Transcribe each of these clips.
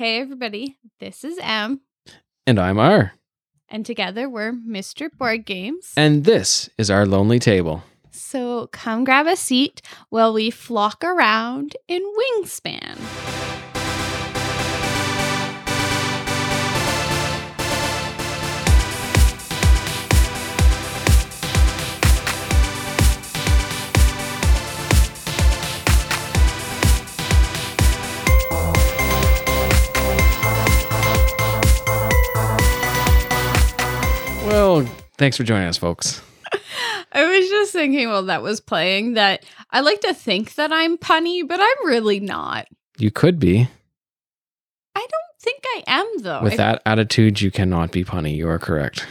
Hey, everybody. This is M. And I'm R. And together we're Mr. Board Games. And this is our lonely table. So come grab a seat while we flock around in Wingspan. Well, thanks for joining us, folks. I was just thinking while that was playing that I like to think that I'm punny, but I'm really not. You could be. I don't think I am, though. With I- that attitude, you cannot be punny. You are correct.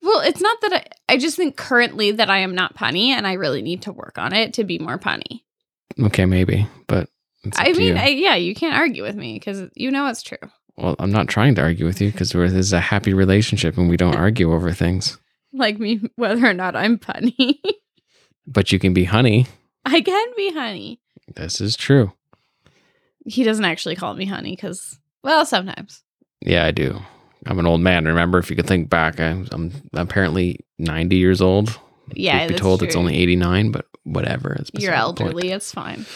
Well, it's not that I, I just think currently that I am not punny and I really need to work on it to be more punny. Okay, maybe, but I mean, you. I, yeah, you can't argue with me because you know it's true. Well, I'm not trying to argue with you because this is a happy relationship and we don't argue over things. Like me, whether or not I'm punny. But you can be honey. I can be honey. This is true. He doesn't actually call me honey because, well, sometimes. Yeah, I do. I'm an old man. Remember, if you could think back, I'm, I'm apparently 90 years old. Yeah, be told, it's only 89, but whatever. It's You're elderly. It's fine.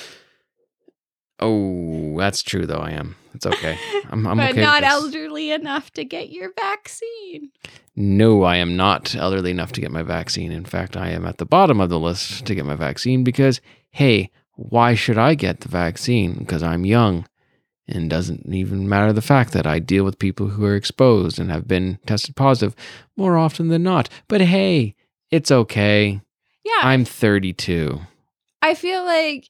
Oh, that's true, though. I am. It's okay. I'm, I'm but okay. not elderly enough to get your vaccine. No, I am not elderly enough to get my vaccine. In fact, I am at the bottom of the list to get my vaccine because, hey, why should I get the vaccine? Because I'm young. And doesn't even matter the fact that I deal with people who are exposed and have been tested positive more often than not. But hey, it's okay. Yeah. I'm 32. I feel like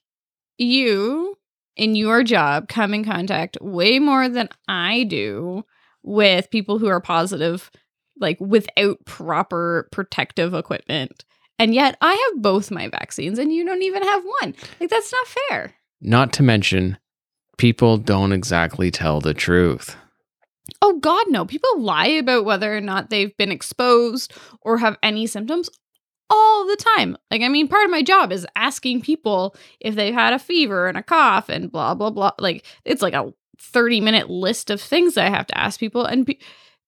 you in your job come in contact way more than I do with people who are positive, like without proper protective equipment. And yet I have both my vaccines and you don't even have one. Like, that's not fair. Not to mention, people don't exactly tell the truth. Oh, God, no. People lie about whether or not they've been exposed or have any symptoms all the time. Like, I mean, part of my job is asking people if they've had a fever and a cough and blah, blah, blah. Like, it's like a 30 minute list of things I have to ask people. And pe-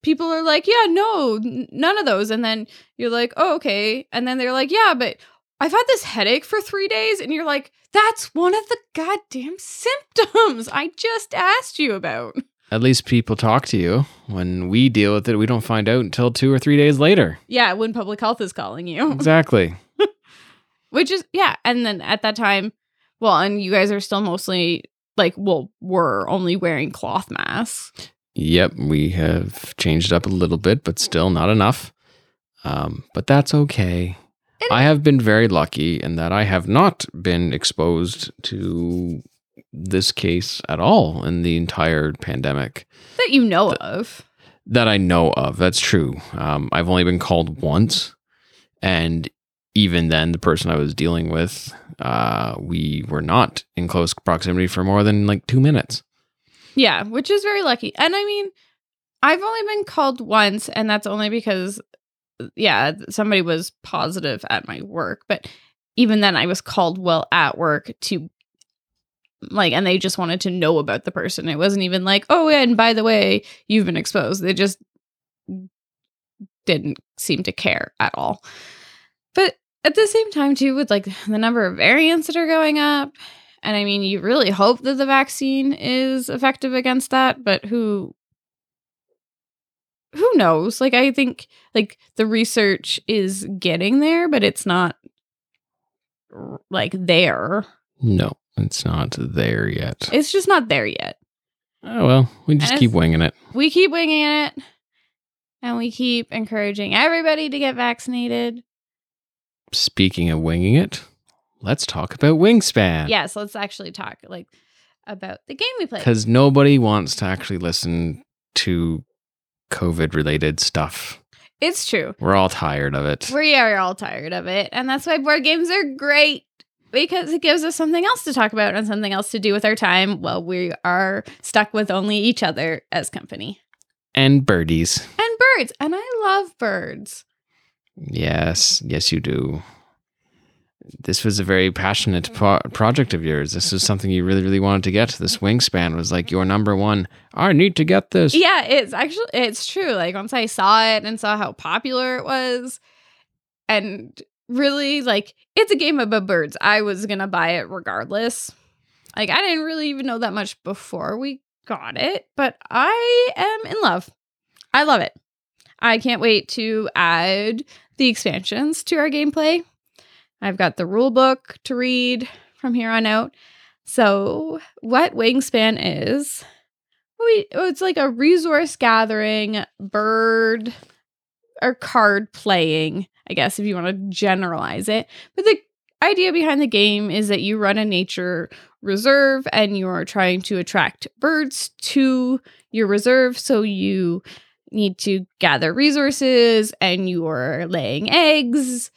people are like, yeah, no, n- none of those. And then you're like, oh, okay. And then they're like, yeah, but I've had this headache for three days. And you're like, that's one of the goddamn symptoms I just asked you about. At least people talk to you. When we deal with it, we don't find out until two or three days later. Yeah, when public health is calling you. Exactly. Which is yeah, and then at that time, well, and you guys are still mostly like well, we're only wearing cloth masks. Yep, we have changed up a little bit, but still not enough. Um, but that's okay. And- I have been very lucky in that I have not been exposed to this case at all in the entire pandemic That you know of. that I know of. That's true. Um, I've only been called once, and even then, the person I was dealing with, uh, we were not in close proximity for more than like two minutes. Yeah, which is very lucky. And I mean, I've only been called once, and that's only because yeah, somebody was positive at my work, but even then I was called well at work to like and they just wanted to know about the person. It wasn't even like, "Oh, and by the way, you've been exposed." They just didn't seem to care at all. But at the same time too with like the number of variants that are going up and I mean, you really hope that the vaccine is effective against that, but who who knows? Like I think like the research is getting there, but it's not like there. No, it's not there yet. It's just not there yet. Oh well, we just And keep winging it. We keep winging it and we keep encouraging everybody to get vaccinated. Speaking of winging it, let's talk about Wingspan. Yes, let's actually talk like about the game we played. Because nobody wants to actually listen to COVID related stuff. It's true. We're all tired of it. We are all tired of it. And that's why board games are great because it gives us something else to talk about and something else to do with our time while we are stuck with only each other as company. and birdies. And birds. And I love birds. Yes, yes, you do. this was a very passionate mm-hmm. pro- project of yours. This was something you really, really wanted to get. This wingspan was like your number one. I need to get this. Yeah, it's actually it's true. Like once I saw it and saw how popular it was, and really like it's a game about birds. I was gonna buy it regardless. Like I didn't really even know that much before we got it, but I am in love. I love it. I can't wait to add the expansions to our gameplay. I've got the rule book to read from here on out. So, what Wingspan is, we oh, it's like a resource gathering bird or card playing, I guess if you want to generalize it. But the idea behind the game is that you run a nature reserve and you are trying to attract birds to your reserve so you need to gather resources and you are laying eggs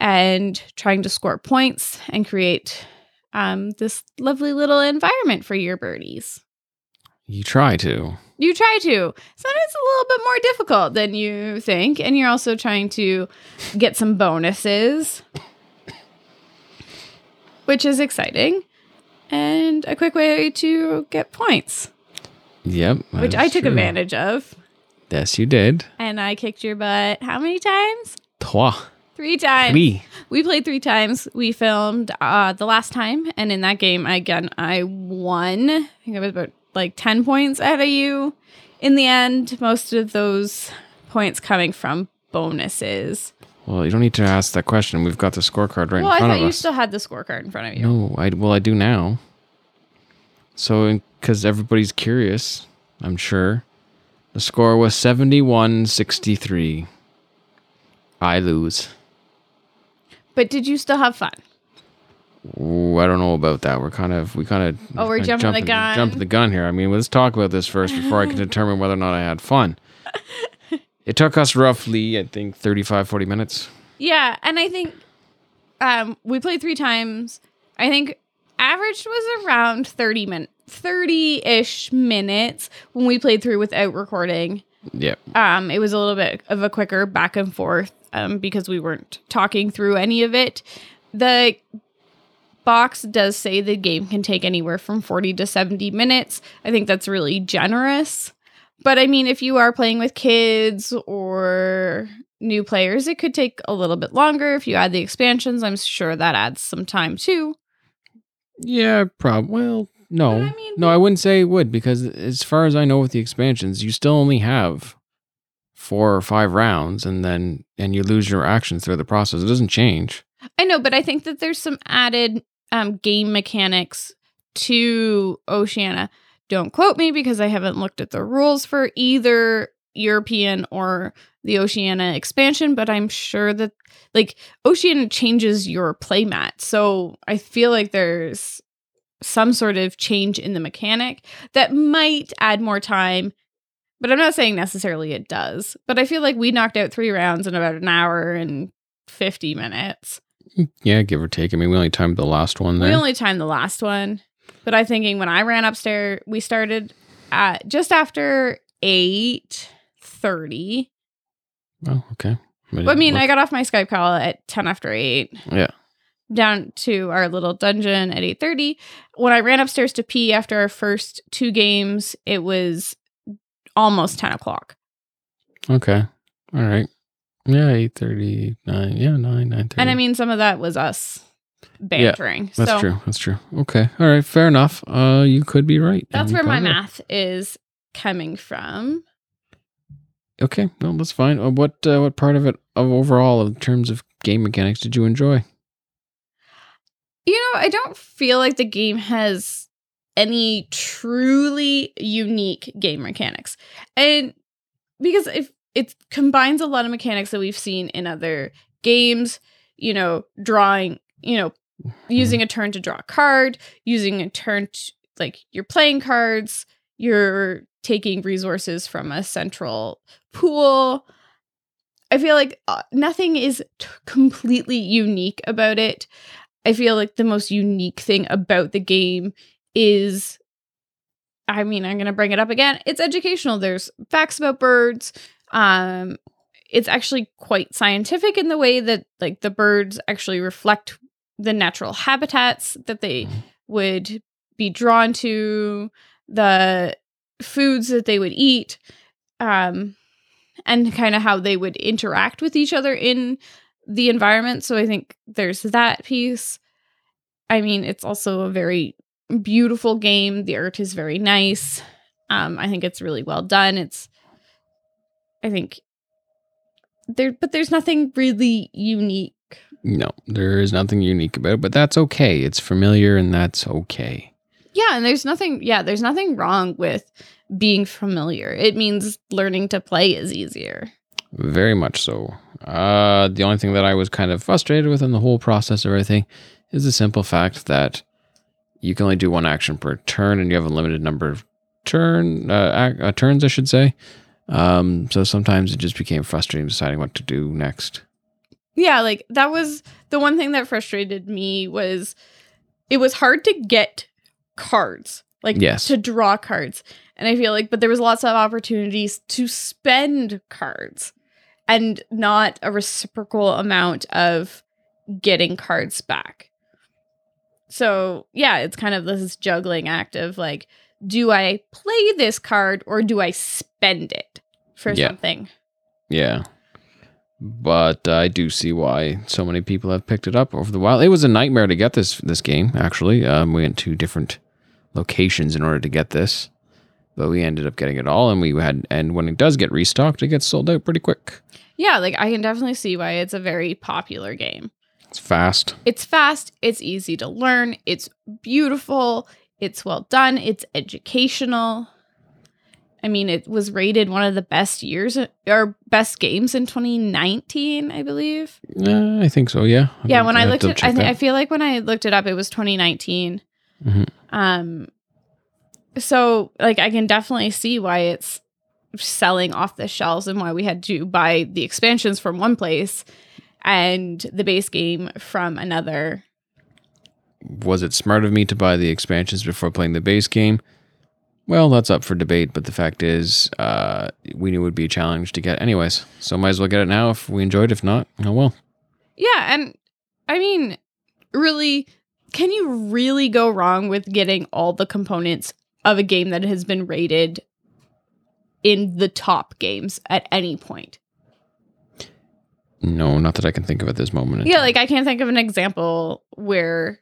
and trying to score points and create um, this lovely little environment for your birdies. You try to. You try to. Sometimes it's a little bit more difficult than you think. And you're also trying to get some bonuses, which is exciting. And a quick way to get points, Yep. which I took true. advantage of. Yes, you did. And I kicked your butt how many times? Trois. Three times. Three. We played three times. We filmed uh, the last time, and in that game, again, I won. I think I was about like 10 points out of you. In the end, most of those points coming from bonuses. Well, you don't need to ask that question. We've got the scorecard right well, I in front thought you still had the scorecard in front of you. No, I well I do now. So because everybody's curious, I'm sure. The score was 71-63. I lose. But did you still have fun? Ooh, I don't know about that. We're kind of we kind of Oh, we're kinda jumping the gun. Jumping the gun here. I mean, let's talk about this first before I can determine whether or not I had fun. It took us roughly, I think, 35, 40 minutes. Yeah, and I think um, we played three times. I think average was around 30 minutes. 30-ish minutes when we played through without recording. Yeah. um it was a little bit of a quicker back and forth um because we weren't talking through any of it the box does say the game can take anywhere from 40 to 70 minutes i think that's really generous but i mean if you are playing with kids or new players it could take a little bit longer if you add the expansions i'm sure that adds some time too Yeah, probably. well, no. I mean, no, I wouldn't say it would because as far as I know with the expansions, you still only have four or five rounds and then and you lose your actions through the process. It doesn't change. I know, but I think that there's some added um, game mechanics to Oceania. Don't quote me because I haven't looked at the rules for either European or the Oceania expansion, but I'm sure that like Oceania changes your playmat. So I feel like there's some sort of change in the mechanic that might add more time. But I'm not saying necessarily it does. But I feel like we knocked out three rounds in about an hour and 50 minutes. Yeah, give or take. I mean, we only timed the last one there. We only timed the last one, but I'm thinking when I ran upstairs, we started at just after eight thirty. oh, okay. But I mean, I got off my Skype call at ten after eight, yeah. down to our little dungeon at eight thirty. When I ran upstairs to pee after our first two games, it was almost ten o'clock. Okay. All right. Yeah, eight thirty nine. Yeah, nine nine thirty. And I mean, some of that was us bantering. that's so true. That's true. Okay. All right. Fair enough. Uh, you could be right. that's where my are. math is coming from. Okay. No, that's fine. Uh, what uh, what part of it of overall in terms of game mechanics did you enjoy? You know, I don't feel like the game has any truly unique game mechanics. And because if it combines a lot of mechanics that we've seen in other games, you know, drawing, you know, using a turn to draw a card, using a turn to like you're playing cards, you're taking resources from a central pool. I feel like uh, nothing is t- completely unique about it. I feel like the most unique thing about the game is I mean, I'm going to bring it up again. It's educational. There's facts about birds. Um it's actually quite scientific in the way that like the birds actually reflect the natural habitats that they would be drawn to, the foods that they would eat, um, and kind of how they would interact with each other in the environment. So I think there's that piece. I mean, it's also a very beautiful game. The art is very nice. Um, I think it's really well done. It's, I think there, but there's nothing really unique. No, there is nothing unique about it, but that's okay. It's familiar and that's okay. Yeah, and there's nothing. Yeah, there's nothing wrong with being familiar. It means learning to play is easier. Very much so. Uh, the only thing that I was kind of frustrated with in the whole process of everything is the simple fact that you can only do one action per turn, and you have a limited number of turn uh, ac- uh, turns, I should say. Um, so sometimes it just became frustrating deciding what to do next. Yeah, like that was the one thing that frustrated me was it was hard to get cards. Like Yes. to draw cards. And I feel like but there was lots of opportunities to spend cards and not a reciprocal amount of getting cards back. So, yeah, it's kind of this juggling act of like do I play this card or do I spend it for Yeah. something? Yeah. But I do see why so many people have picked it up over the while. It was a nightmare to get this this game. Actually, um, we went to different locations in order to get this, but we ended up getting it all, and we had. And when it does get restocked, it gets sold out pretty quick. Yeah, like I can definitely see why it's a very popular game. It's fast. It's fast, it's easy to learn, it's beautiful, it's well done, it's educational. I mean, it was rated one of the best years or best games in 2019, I believe. Uh, I think so. Yeah. yeah, when I I'll looked at I think I feel like when I looked it up it was 2019. Mhm. Um so like I can definitely see why it's selling off the shelves and why we had to buy the expansions from one place and the base game from another. Was it smart of me to buy the expansions before playing the base game? Well, that's up for debate, but the fact is, uh, we knew it would be a challenge to get anyways. So might as well get it now if we enjoyed. If not, oh well. Yeah, and I mean, really, can you really go wrong with getting all the components of a game that has been rated in the top games at any point? No, not that I can think of at this moment. Yeah, time. like I can't think of an example where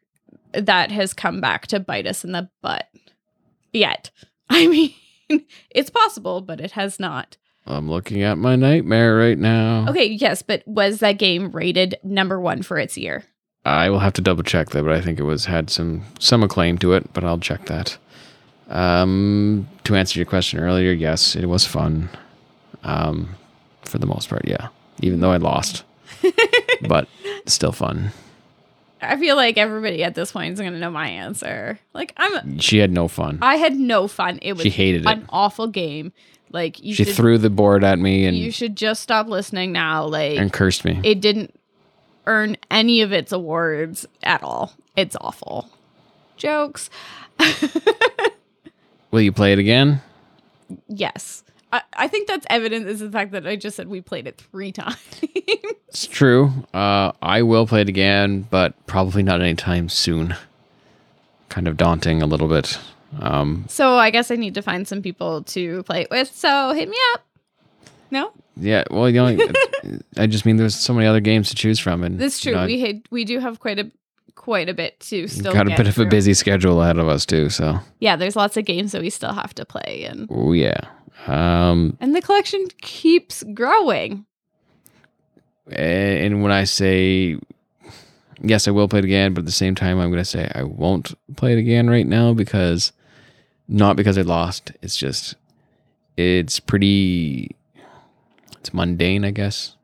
that has come back to bite us in the butt yet. I mean, it's possible, but it has not. I'm looking at my nightmare right now. Okay, yes, but was that game rated number one for its year? I will have to double check that, but I think it was had some some acclaim to it. But I'll check that. Um, to answer your question earlier, yes, it was fun. Um, for the most part, yeah. Even though I lost, but still fun. I feel like everybody at this point is going to know my answer. Like I'm She had no fun. I had no fun. It was She hated it. an awful game. Like you she should threw the board at me and you should just stop listening now. Like and cursed me. it didn't earn any of its awards at all. It's awful. Jokes. Will you play it again? yes. I, I think that's evident is the fact that I just said we played it three times. It's true. Uh, I will play it again, but probably not anytime soon. Kind of daunting a little bit. Um, so I guess I need to find some people to play it with. So hit me up. No? yeah. Well, you know, I just mean there's so many other games to choose from, and That's you true. know, we had, we do have quite a quite a bit to still got a bit of a busy schedule ahead of us too. So, yeah there's lots of games that we still have to play and oh yeah. Um, and the collection keeps growing and when I say yes, I will play it again, but at the same time, I'm going to say I won't play it again right now because not because I lost. It's just it's pretty it's mundane, I guess.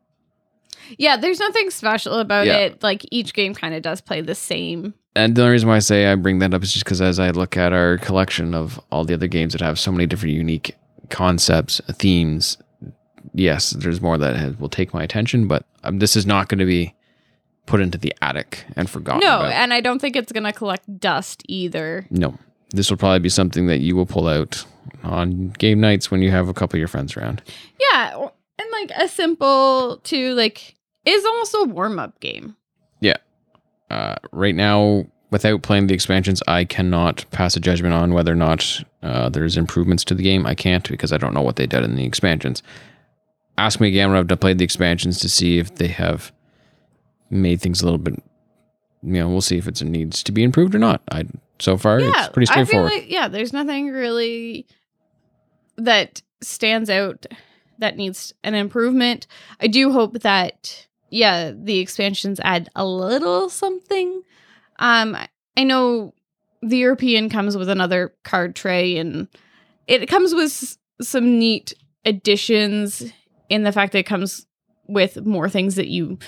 yeah there's nothing special about Yeah. it like each game kind of does play the same And the only reason why I say I bring that up is just because as I look at our collection of all the other games that have so many different unique concepts, themes, yes, there's more that has, will take my attention, but um, this is not going to be put into the attic and forgotten. no about. and i don't think it's gonna collect dust either No. This will probably be something that you will pull out on game nights when you have a couple of your friends around. yeah and like a simple to like is almost a warm-up game Yeah. uh, right now, without playing the expansions, I cannot pass a judgment on whether or not uh, there's improvements to the game. I can't because I don't know what they did in the expansions. Ask me again when I've played the expansions to see if they have made things a little bit. You know, we'll see if it needs to be improved or not. I so far it's pretty straightforward. I feel like, yeah, there's nothing really that stands out that needs an improvement. I do hope that yeah, the expansions add a little something. Um I know the European comes with another card tray and it comes with some neat additions in the fact that it comes with more things that you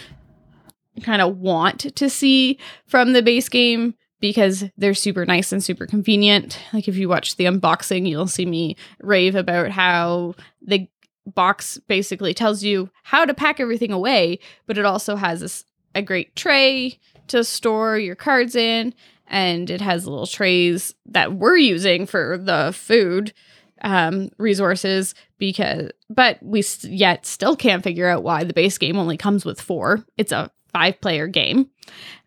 kind of want to see from the base game because they're super nice and super convenient. Like if you watch the unboxing, you'll see me rave about how the box basically tells you how to pack everything away, but it also has this, a great tray to store your cards in and it has little trays that we're using for the food um, resources because but we st- yet still can't figure out why the base game only comes with four. It's a five player game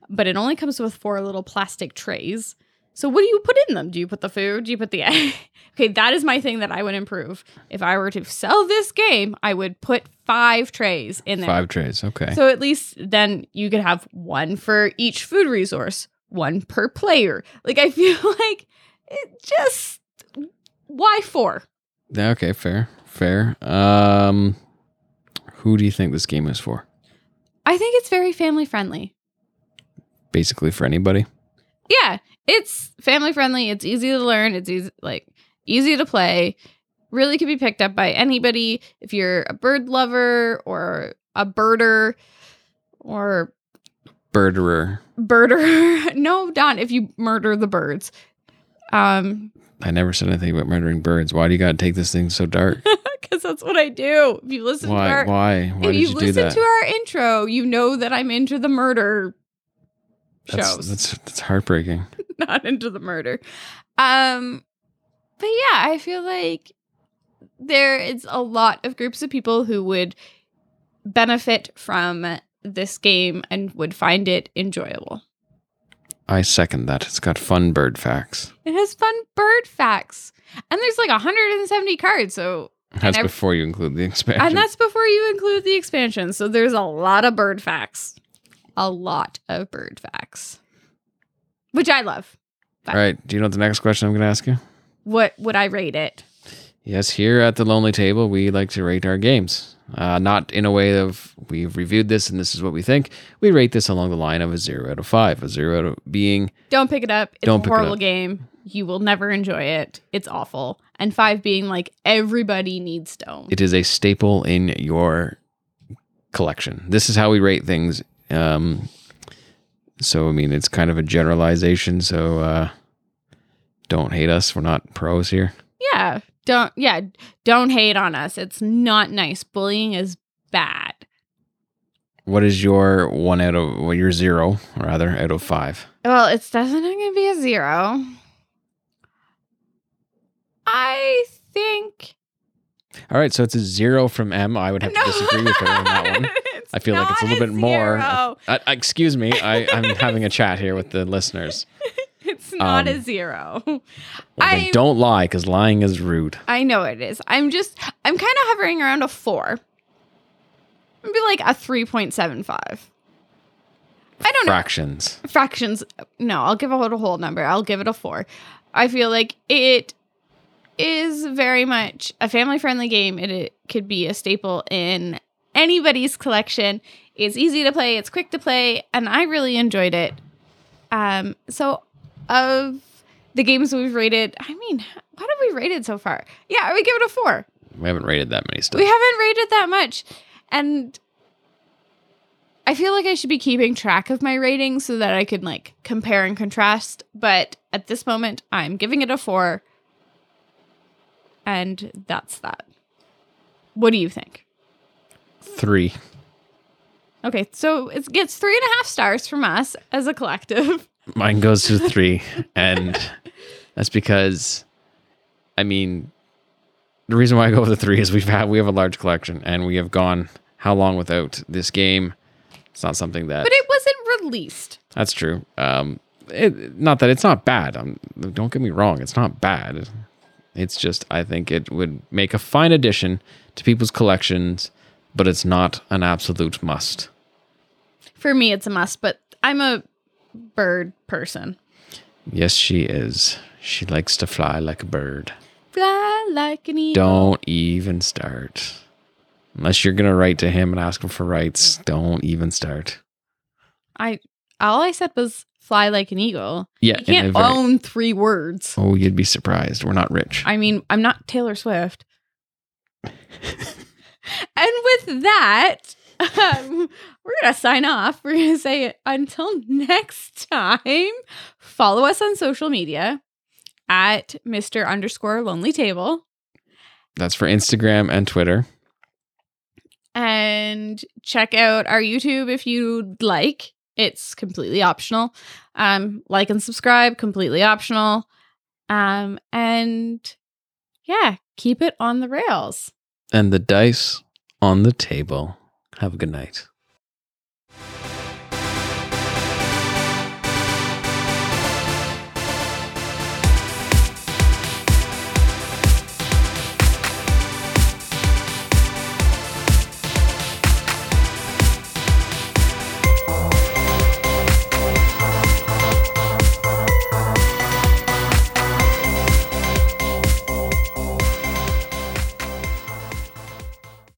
but it only comes with four little plastic trays so what do you put in them do you put the food do you put the okay that is my thing that i would improve if i were to sell this game i would put five trays in there Five trays. Okay. so at least then you could have one for each food resource, one per player. Like I feel like it just why four? Okay, fair. Fair. Um who do you think this game is for? I think it's very family friendly. Basically for anybody? Yeah, it's family friendly. It's easy to learn. It's easy like easy to play. Really can be picked up by anybody if you're a bird lover or a birder or Birderer. birder. no, Don, if you murder the birds. Um I never said anything about murdering birds. Why do you gotta take this thing so dark? because that's what I do. If you listen to our Why? Why if you do listened that? to our intro, you know that I'm into the murder That's, shows, that's that's heartbreaking. not into the murder. Um, but yeah, I feel like there is a lot of groups of people who would benefit from this game and would find it enjoyable. I second that. It's got fun bird facts. It has fun bird facts, and there's like 170 cards, so That's ev- before you include the expansion. And that's before you include the expansion. So there's a lot of bird facts. A lot of bird facts. Which I love. All right. Do you know what the next question I'm going to ask you? What would I rate it? Yes, here at the Lonely Table, we like to rate our games. Uh, not in a way of we've reviewed this and this is what we think. We rate this along the line of a zero out of five. A zero out of being Don't pick it up. It's Don't a horrible game. You will never enjoy it. It's awful. And five being like everybody needs stone. it is a staple in your collection. This is how we rate things. Um, so I mean, it's kind of a generalization. So uh, don't hate us. We're not pros here. yeah. Don't yeah. Don't hate on us. It's not nice. Bullying is bad. What is your one out of well, your zero rather out of five? Well, it's definitely going to be a zero. I think. All right, so it's a zero from M. I would have to disagree with her on that one. It's I feel like it's a little bit more. zero. Uh, excuse me, I, I'm having a chat here with the listeners. It's not Um, a zero. Well, I don't lie, because lying is rude. I know it is. I'm just I'm kind of hovering around a four. Maybe like a three point seven five. I don't know. Fractions. Fractions. No, I'll give it a whole number. I'll give it a four. I feel like it is very much a family friendly game. It, it could be a staple in anybody's collection. It's easy to play, it's quick to play, and I really enjoyed it. Um, so of the games we've rated, I mean, what have we rated so far? Yeah, we give it a four. We haven't rated that many stuff. We haven't rated that much. And I feel like I should be keeping track of my ratings so that I can like compare and contrast. But at this moment, I'm giving it a four. And that's that. What do you think? Three. Okay, so it gets three and a half stars from us as a collective. Mine goes to three, and that's because, I mean, the reason why I go with a three is we've had we have a large collection, and we have gone how long without this game? It's not something that But it wasn't released. That's true. Um, it, not that it's not bad. Um, don't get me wrong. It's not bad. It's just I think it would make a fine addition to people's collections, but it's not an absolute must. For me, it's a must, but I'm a bird person. Yes, she is. She likes to fly like a bird. Fly like an eagle. Don't even start. Unless you're gonna write to him and ask him for rights, don't even start. I all I said was fly like an eagle. Yeah, You can't very- own three words. Oh, you'd be surprised. We're not rich. I mean, I'm not Taylor Swift. and with that, um, we're going to sign off. We're going to say until next time, follow us on social media at Mr. underscore lonely table That's for Instagram and Twitter. and check out our YouTube if you'd like. It's completely optional. Um, like and subscribe, completely optional. Um, and yeah, keep it on the rails. And the dice on the table. Have a good night.